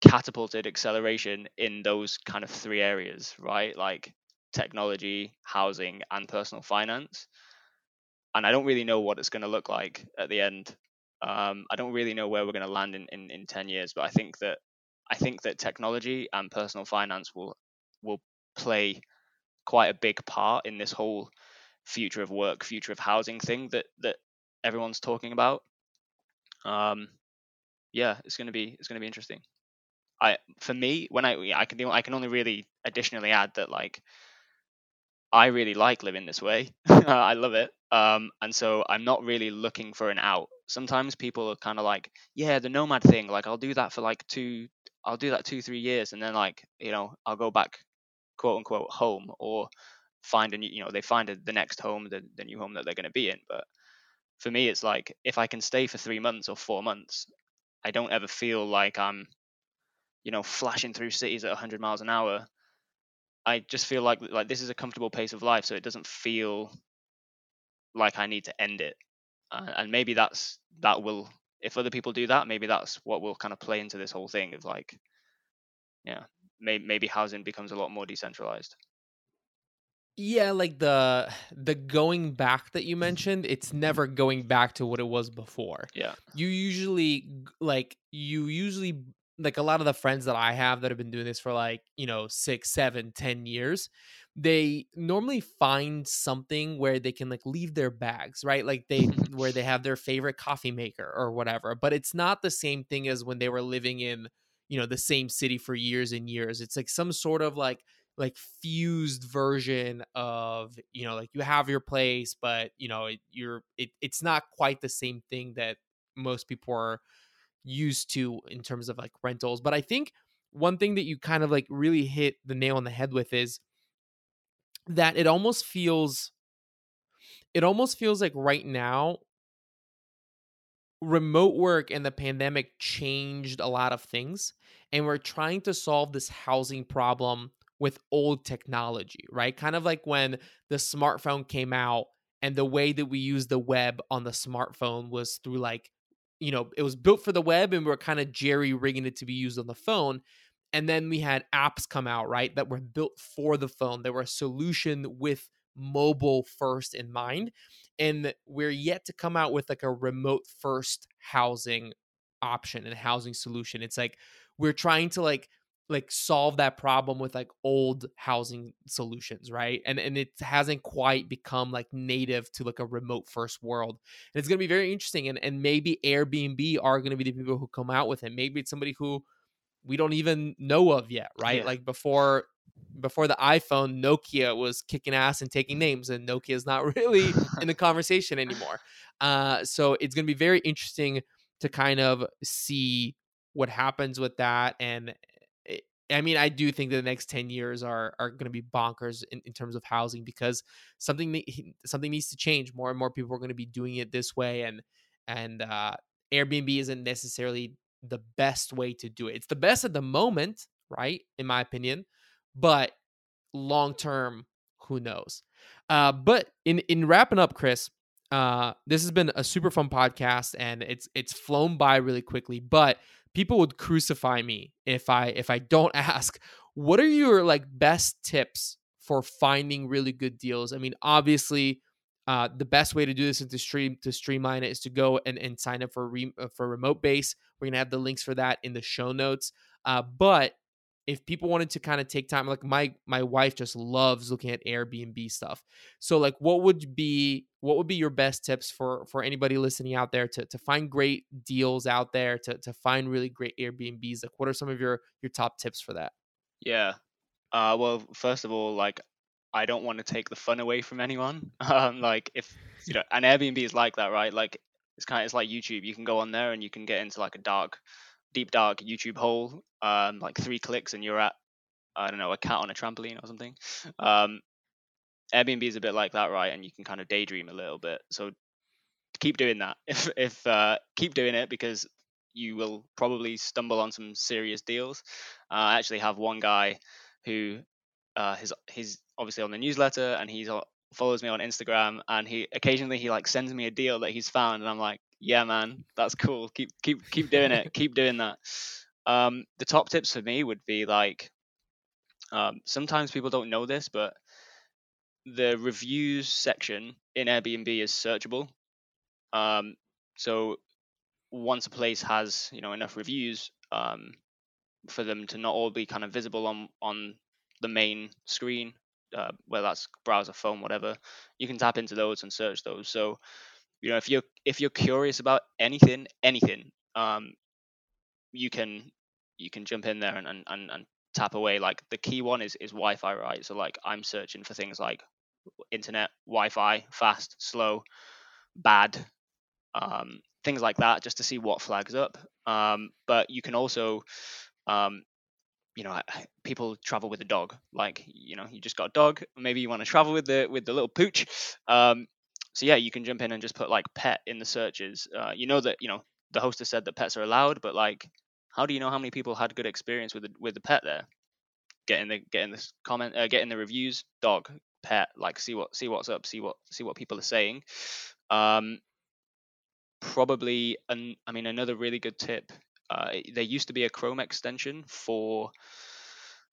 catapulted acceleration in those kind of three areas right like technology housing and personal finance and I don't really know what it's going to look like at the end. Um, I don't really know where we're going to land in, in, in 10 years, but I think that I think that technology and personal finance will will play quite a big part in this whole future of work, future of housing thing that that everyone's talking about. Um, yeah, it's gonna be it's gonna be interesting. I for me when I I can I can only really additionally add that like I really like living this way. (laughs) I love it. Um, and so I'm not really looking for an out. Sometimes people are kind of like, yeah, the nomad thing, like I'll do that for like two, I'll do that two, three years, and then like, you know, I'll go back, quote unquote, home or find a new, you know, they find a, the next home, the, the new home that they're going to be in. But for me, it's like if I can stay for three months or four months, I don't ever feel like I'm, you know, flashing through cities at 100 miles an hour I just feel like like this is a comfortable pace of life, so it doesn't feel like I need to end it. Uh, and maybe that's that will if other people do that, maybe that's what will kind of play into this whole thing of like, yeah, maybe maybe housing becomes a lot more decentralized. Yeah, like the the going back that you mentioned, it's never going back to what it was before. Yeah, You usually like you usually like a lot of the friends that I have that have been doing this for like, you know, six, seven, ten years, they normally find something where they can like leave their bags, right? Like they (laughs) where they have their favorite coffee maker or whatever. But it's not the same thing as when they were living in, you know, the same city for years and years. It's like some sort of like like fused version of you know like you have your place but you know it, you're it, it's not quite the same thing that most people are used to in terms of like rentals. But I think one thing that you kind of like really hit the nail on the head with is that it almost feels it almost feels like right now remote work and the pandemic changed a lot of things and we're trying to solve this housing problem with old technology right? Kind of like when the smartphone came out and the way that we use the web on the smartphone was through like you know it was built for the web and we are kind of jerry rigging it to be used on the phone. And then we had apps come out right that were built for the phone they were a solution with mobile first in mind. And we're yet to come out with like a remote first housing option and housing solution. It's like we're trying to like like solve that problem with like old housing solutions right? And and it hasn't quite become like native to like a remote first world. And it's going to be very interesting and and maybe airbnb are going to be the people who come out with it. Maybe it's somebody who we don't even know of yet right? Yeah. like before before the iphone nokia was kicking ass and taking names and nokia is not (laughs) really in the conversation anymore. Uh so it's going to be very interesting to kind of see what happens with that and I mean, I do think that the next ten years are are going to be bonkers in, in terms of housing because something something needs to change. More and more people are going to be doing it this way, and and uh, Airbnb isn't necessarily the best way to do it. It's the best at the moment, right? In my opinion, but long term, who knows? Uh, but in in wrapping up, Chris, uh, this has been a super fun podcast, and it's it's flown by really quickly. But people would crucify me if I if I don't (laughs) ask. What are your like best tips for finding really good deals? I mean, obviously. Uh, the best way to do this is to stream to streamline it is to go and, and sign up for re, uh, for remote base. We're gonna have the links for that in the show notes. Uh, but if people wanted to kind of take time like my my wife just loves looking at airbnb stuff so like what would be what would be your best tips for for anybody listening out there to to find great deals out there to to find really great airbnbs like what are some of your your top tips for that Yeah. Uh, well, first of all, like I don't want to take the fun away from anyone. (laughs) Um, like if you know, an Airbnb is like that, right? Like it's kind of it's like YouTube. You can go on there and you can get into like a dark, deep dark YouTube hole. Um, like three clicks and you're at I don't know a cat on a trampoline or something. Um, Airbnb is a bit like that, right? And you can kind of daydream a little bit. So keep doing that. (laughs) If if uh, keep doing it because you will probably stumble on some serious deals. Uh, I actually have one guy who uh, his he's obviously on the newsletter and he's follows me on Instagram and he occasionally he like sends me a deal that he's found and I'm like, yeah, man, that's cool. Keep keep keep doing it. keep doing that. Um, the top tips for me would be like, um, sometimes people don't know this, but the reviews section in Airbnb is searchable. Um, so once a place has you know enough reviews um, for them to not all be kind of visible on on the main screen, uh, whether that's browser, phone, whatever, you can tap into those and search those. So you know if you're if you're curious about anything, anything, um, you can you can jump in there and, and, and, and tap away. Like the key one is is Wi-Fi, right? So like I'm searching for things like internet, Wi-Fi, fast, slow, bad, um, things like that, just to see what flags up. Um, but you can also, um, you know, (sighs) people travel with a dog. Like, you know, you just got a dog. Maybe you want to travel with the with the little pooch. Um, so yeah, you can jump in and just put like pet in the searches. Uh, you know that you know the host has said that pets are allowed, but like, how do you know how many people had good experience with the, with the pet there? Getting the getting this comment, uh, getting the reviews, dog, pet, like see what see what's up, see what see what people are saying. Um, probably an, I mean another really good tip. Uh, there used to be a Chrome extension for.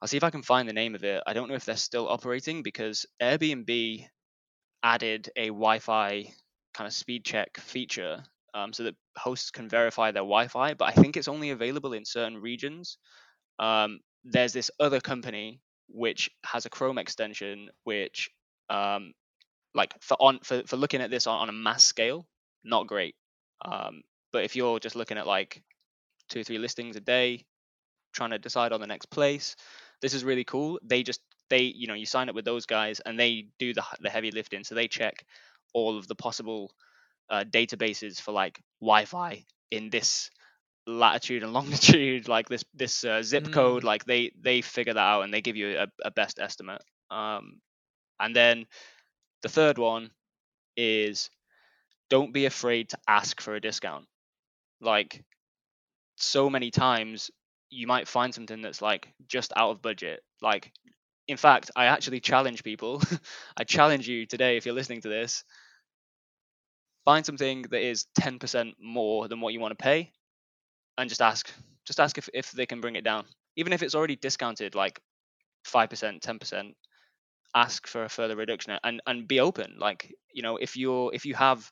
I'll see if I can find the name of it. I don't know if they're still operating because Airbnb added a Wi-Fi kind of speed check feature um, so that hosts can verify their Wi-Fi, but I think it's only available in certain regions. Um, there's this other company which has a Chrome extension which um, like for on for, for looking at this on, on a mass scale, not great. Um, but if you're just looking at like two or three listings a day, trying to decide on the next place, this is really cool. They just they you know you sign up with those guys and they do the the heavy lifting. So they check all of the possible uh, databases for like Wi-Fi in this latitude and (laughs) longitude, like this this uh, zip code, Mm. like they they figure that out and they give you a, a best estimate. Um, and then the third one is don't be afraid to ask for a discount. Like so many times you might find something that's like just out of budget. Like in fact, I actually challenge people. (laughs) I challenge you today if you're listening to this, find something that is 10% more than what you want to pay and just ask. Just ask if, if they can bring it down. Even if it's already discounted like 5%, 10%, ask for a further reduction and and be open. Like, you know, if you're if you have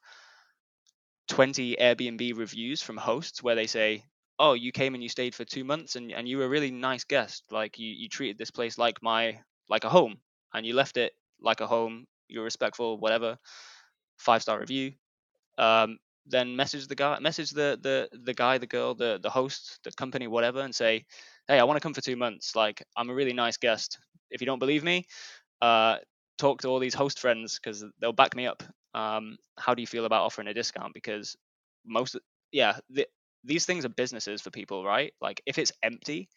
20 Airbnb reviews from hosts where they say, "Oh, you came and you stayed for 2 months and and you were a really nice guest. Like you you treated this place like my like a home and you left it like a home. You're respectful, whatever." Five star review. Um then message the guy message the the the guy, the girl, the the host, the company whatever and say, "Hey, I want to come for 2 months. Like I'm a really nice guest. If you don't believe me, uh talk to all these host friends because they'll back me up. Um, how do you feel about offering a discount? Because most, yeah, the, these things are businesses for people, right? Like if it's empty,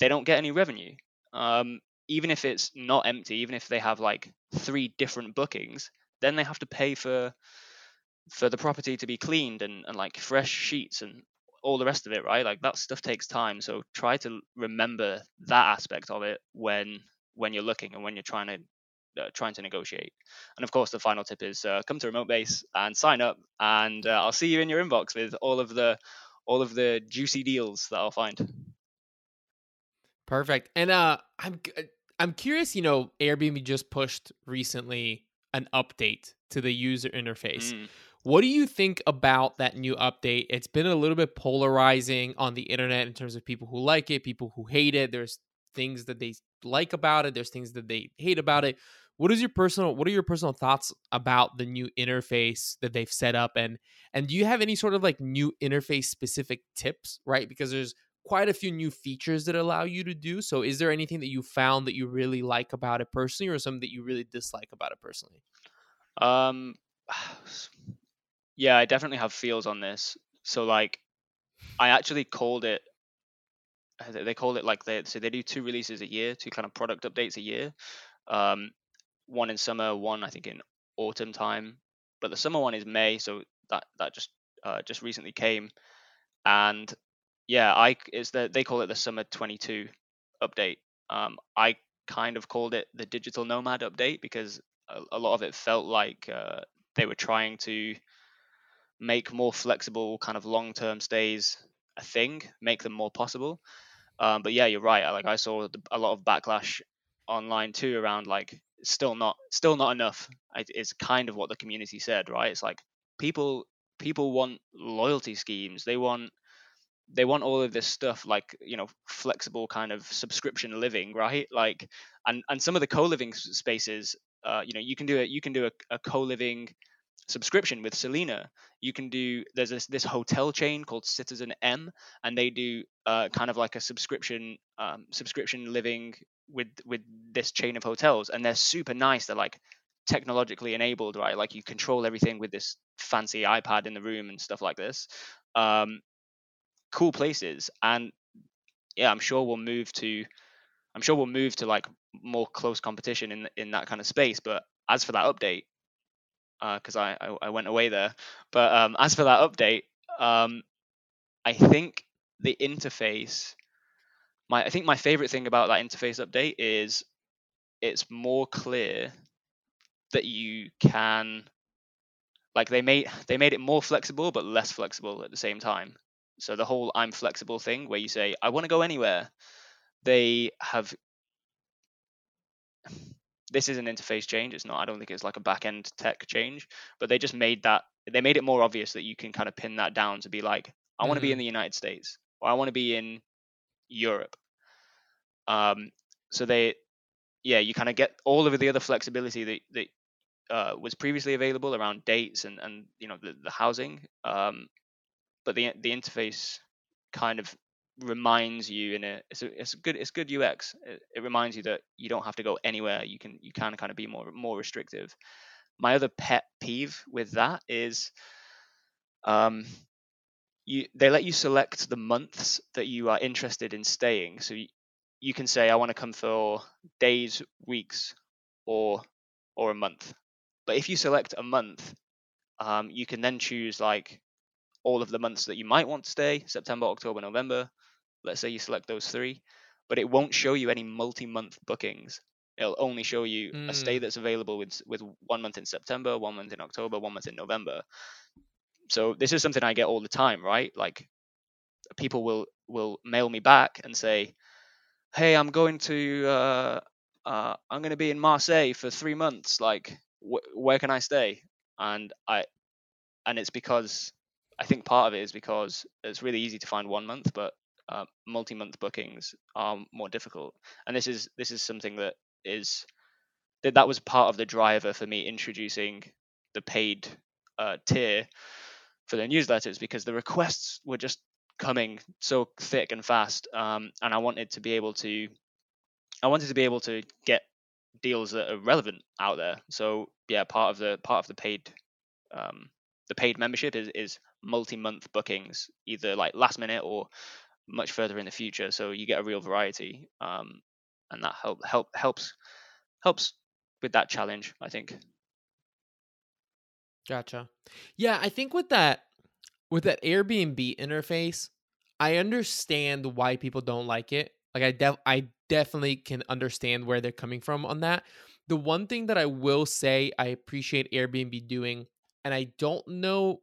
they don't get any revenue. Um, even if it's not empty, even if they have like three different bookings, then they have to pay for for the property to be cleaned and, and like fresh sheets and all the rest of it, right? Like that stuff takes time. So try to remember that aspect of it when when you're looking and when you're trying to uh, trying to negotiate. And of course, the final tip is uh, come to Remote Base and sign up, and uh, I'll see you in your inbox with all of the all of the juicy deals that I'll find. Perfect. And uh I'm I'm curious, you know, Airbnb just pushed recently an update to the user interface. Mm. What do you think about that new update? It's been a little bit polarizing on the internet in terms of people who like it, people who hate it. There's things that they like about it, there's things that they hate about it. What is your personal what are your personal thoughts about the new interface that they've set up and and do you have any sort of like new interface specific tips, right? Because there's quite a few new features that allow you to do. So is there anything that you found that you really like about it personally or something that you really dislike about it personally? Um, (sighs) yeah, I definitely have feels on this. So like, I actually called it. uh, They they call it like they so they do two releases a year, two kind of product updates a year. Um, one in summer, one I think in autumn time. But the summer one is May, so that that just uh, just recently came. And yeah, I it's the they call it the summer 22 update. Um, I kind of called it the digital nomad update because a, a lot of it felt like uh, they were trying to make more flexible kind of long-term stays a thing, make them more possible. Um, but yeah, you're right. Like I saw a lot of backlash online too around like still not still not enough. It's kind of what the community said, right? It's like people people want loyalty schemes. They want they want all of this stuff like you know flexible kind of subscription living right like and and some of the co-living spaces uh you know you can do it you can do a, a co-living subscription with Selina you can do there's this this hotel chain called citizenM and they do uh kind of like a subscription um subscription living with with this chain of hotels and they're super nice they're like technologically enabled right? Like you control everything with this fancy ipad in the room and stuff like this. Um cool places and yeah i'm sure we'll move to i'm sure we'll move to like more close competition in in that kind of space but as for that update because I, I i went away there. But um as for that update um i think the interface my i think my favorite thing about that interface update is it's more clear that you can like they made they made it more flexible but less flexible at the same time. So the whole i'm flexible thing where you say i want to go anywhere they have this is an interface change it's not i don't think it's like a back end tech change but they just made that they made it more obvious that you can kind of pin that down to be like i want to be in the united states or i want to be in europe. Um so they yeah you kind of get all of the other flexibility that that uh, was previously available around dates and and you know the, the housing um but the the interface kind of reminds you in a it's a, it's a good it's good UX. It, it reminds you that you don't have to go anywhere. You can you can kind of be more more restrictive. My other pet peeve with that is, um, you they let you select the months that you are interested in staying. So you, you can say I want to come for days, weeks, or or a month. But if you select a month, um, you can then choose like all of the months that you might want to stay September, October, November. Let's say you select those three, but it won't show you any multi month bookings. It'll only show you a stay Mm. that's available with, with one month in September, one month in October, one month in November. So this is something I get all the time, right? Like people will will mail me back and say, "Hey, I'm going to uh, uh, I'm going to be in Marseille for three months. Like, wh- where can I stay?" And I and it's because I think part of it is because it's really easy to find one month, but uh, multi-month bookings are more difficult. And this is this is something that is that that was part of the driver for me introducing the paid uh, tier for the newsletters because the requests were just coming so thick and fast, um, and I wanted to be able to I wanted to be able to get deals that are relevant out there. So yeah, part of the part of the paid um, the paid membership is, is multi-month bookings, either like last minute or much further in the future. So you get a real variety, um, and that help help helps helps with that challenge. I think. Gotcha. Yeah, I think with that with that Airbnb interface, I understand why people don't like it. Like I def- I definitely can understand where they're coming from on that. The one thing that I will say I appreciate Airbnb doing and I don't know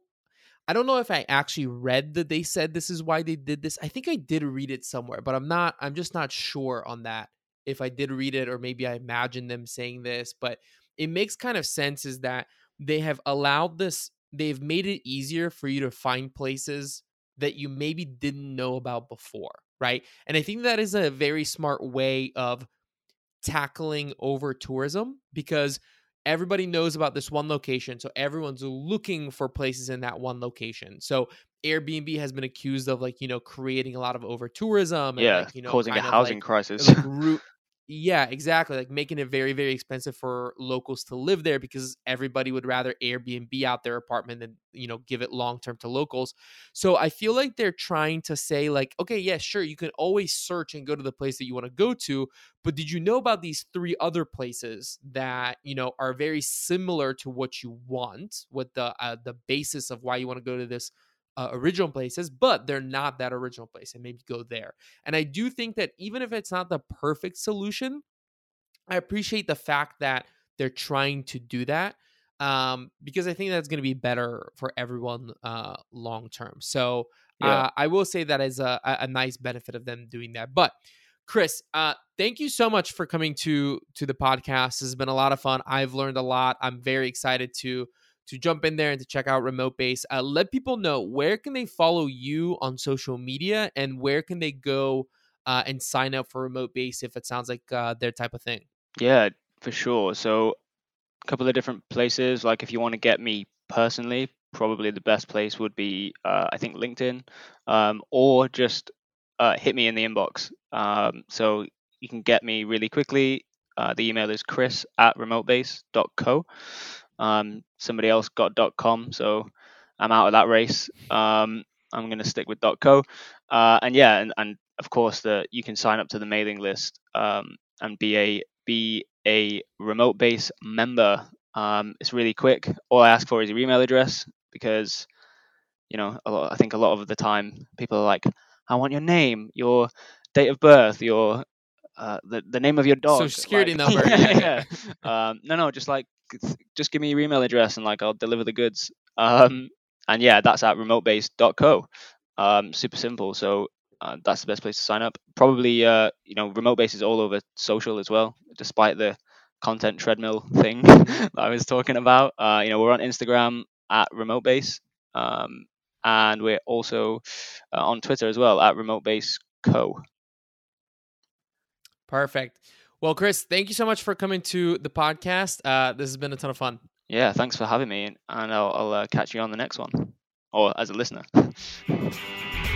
I don't know if I actually read that they said this is why they did this. I think I did read it somewhere, but I'm not I'm just not sure on that if I did read it or maybe I imagined them saying this, but it makes kind of sense is that they have allowed this they've made it easier for you to find places that you maybe didn't know about before, right? And I think that is a very smart way of tackling over tourism because everybody knows about this one location. So everyone's looking for places in that one location. So Airbnb has been accused of like, you know, creating a lot of over tourism and yeah, like, you know, causing a housing like, crisis. like (laughs) ru- yeah exactly like making it very very expensive for locals to live there because everybody would rather airbnb out their apartment than you know give it long term to locals. So i feel like they're trying to say like okay yeah sure you can always search and go to the place that you want to go to but did you know about these three other places that you know are very similar to what you want what the uh, the basis of why you want to go to this uh, original places but they're not that original place and maybe go there and I do think that even if it's not the perfect solution, I appreciate the fact that they're trying to do that um, because I think that's going to be better for everyone uh, long term. So Yeah. uh, I will say that is a, a nice benefit of them doing that. But Chris, uh, thank you so much for coming to to the podcast. This has been a lot of fun. I've learned a lot. I'm very excited to to jump in there and to check out Remote Base. Uh, let people know where can they follow you on social media and where can they go uh, and sign up for Remote Base if it sounds like uh, their type of thing. Yeah, for sure. So a couple of different places. Like if you want to get me personally, probably the best place would be uh, I think LinkedIn, um, or just uh, hit me in the inbox. Um, so you can get me really quickly. Uh, the email is chris at remotebase.co. Um, somebody else got .com, so I'm out of that race. Um, I'm going to stick with .co. Uh, and yeah, and, and of course, the you can sign up to the mailing list um, and be a be a remote base member. Um, it's really quick. All I ask for is your email address because you know a lot, I think a lot of the time people are like, I want your name, your date of birth, your uh, the the name of your dog, Social security like- number, (laughs) yeah, yeah, (laughs) yeah. Um, no, no, just like just give me your email address and like I'll deliver the goods. Um, and yeah, that's at remotebase.co. Um, super simple. So uh, that's the best place to sign up. Probably, uh, you know, remote base is all over social as well, despite the content treadmill thing (laughs) that I was talking about. Uh, you know, we're on Instagram at remote base. Um, and we're also uh, on Twitter as well at remote base co. Perfect. Well, Chris, thank you so much for coming to the podcast. Uh, this has been a ton of fun. Yeah, thanks for having me, and I'll, I'll uh, catch you on the next one, or as a listener. (laughs)